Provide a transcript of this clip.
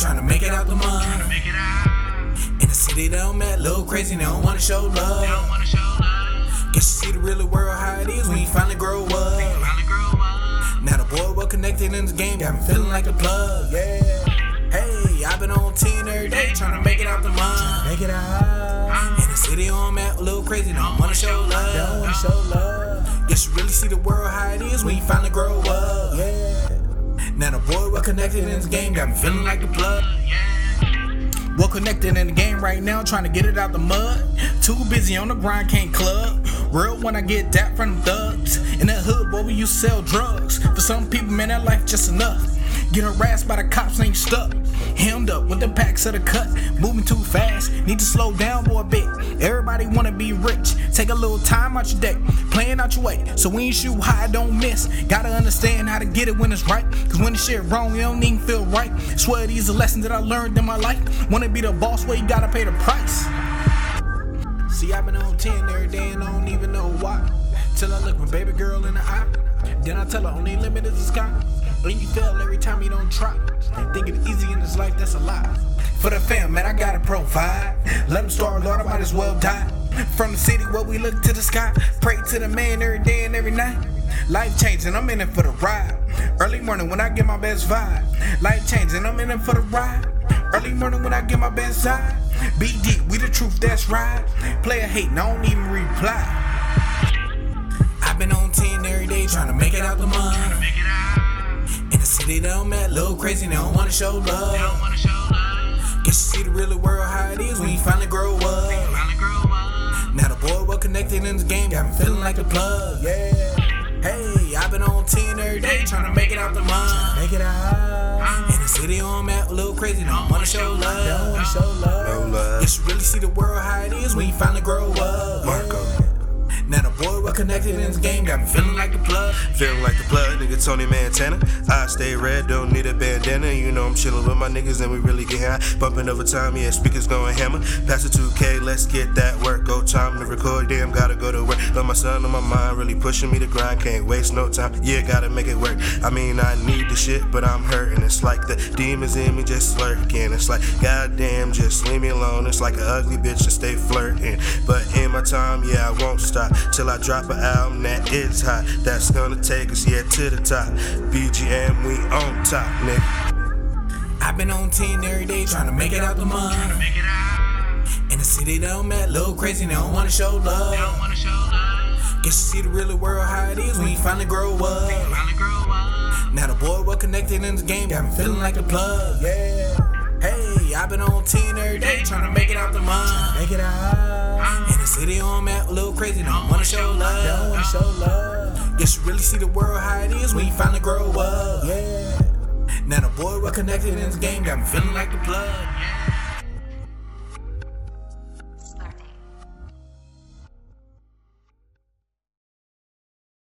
trying to make it out the mud. Make it out. In the city, they don't met, little crazy, they don't wanna show love. love. Guess you see the real world how it is when you finally grow up. Finally grow up. Now the boy well connected in this game, got me feeling like a plug. Yeah. Hey, I've been on 10 every day, trying to make it out the mud. Make it out. In the city, I'm at a little crazy, don't wanna show Don't wanna show love. Guess you really see the world how it is when you finally grow up. The well connected in this game, got me feeling like a plug. Well connected in the game right now, trying to get it out the mud. Too busy on the grind, can't club. Real when I get that from them thugs. In the hood, boy, we to sell drugs. For some people, man, that life just enough. Get harassed by the cops, ain't stuck. Hemmed up with the packs of the cut. Moving too fast, need to slow down, boy, a bit. Everybody wanna be rich. Take a little time out your day, playing out your way. So when you shoot high, don't miss. Gotta understand how to get it when it's right. Cause when the shit wrong, you don't even feel right. Swear these are lessons that I learned in my life. Wanna be the boss, well, you gotta pay the price. See, I've been on 10 every day and I don't even know why. Till I look my baby girl in the eye. Then I tell her only limit is the sky. And you fail every time you don't try. Think it easy in this life, that's a lie. For the fam, man, I gotta provide. Let them starve, Lord, I might as well die. From the city where we look to the sky. Pray to the man every day and every night. Life changing, I'm in it for the ride. Early morning when I get my best vibe. Life changing, I'm in it for the ride. Early morning when I get my best side. Deep, we the truth, that's right. Player hating, I don't even reply. I've been on 10 every day little crazy, they don't wanna show They don't love. wanna show love. Guess you see the real world how it is when you finally grow up. Finally grow up. Now the boy well connected in this game, got me feeling like a plug. Yeah. Hey, I've been on 10 every day trying to make it out the mud. Make it out. In the city, I'm at a little crazy, don't wanna show Don't love. wanna show love. No love. Guess you really see the world how it is when you finally grow up. Connected in this game, got me feeling like a plug. Feeling like the plug, nigga Tony Montana. I stay red, don't need a bandana. You know I'm chilling with my niggas and we really get high. Bumping over time, yeah, speakers going hammer. Pass it 2K, let's get that work. Go time to record, damn, gotta go to work. Love my son on my mind, really pushing me to grind. Can't waste no time, yeah, gotta make it work. I mean, I need the shit, but I'm hurting. It's like the demons in me just lurking. It's like, goddamn, just leave me alone. It's like an ugly bitch to stay flirting. But in my time, yeah, I won't stop till I drop an album that is hot. That's gonna take us, yeah, to the top. BGM, we on top, nigga. I've been on 10 every day trying to make it out the mud. Make it out. In the city, they don't met, little crazy, they don't wanna show They love. don't wanna show love. Guess you see the real world how it is when you finally grow up. Finally grow up. Now the boy well connected in this game, got me feeling like a plug. Yeah. I've been on 10 every day trying to make it out the mud. Make it out. In the city, I'm at a little crazy, don't wanna show love. Don't wanna show love. Guess you really see the world how it is when you finally grow up. Yeah. Now the boy well connected in this game, got me feeling like a plug. Yeah.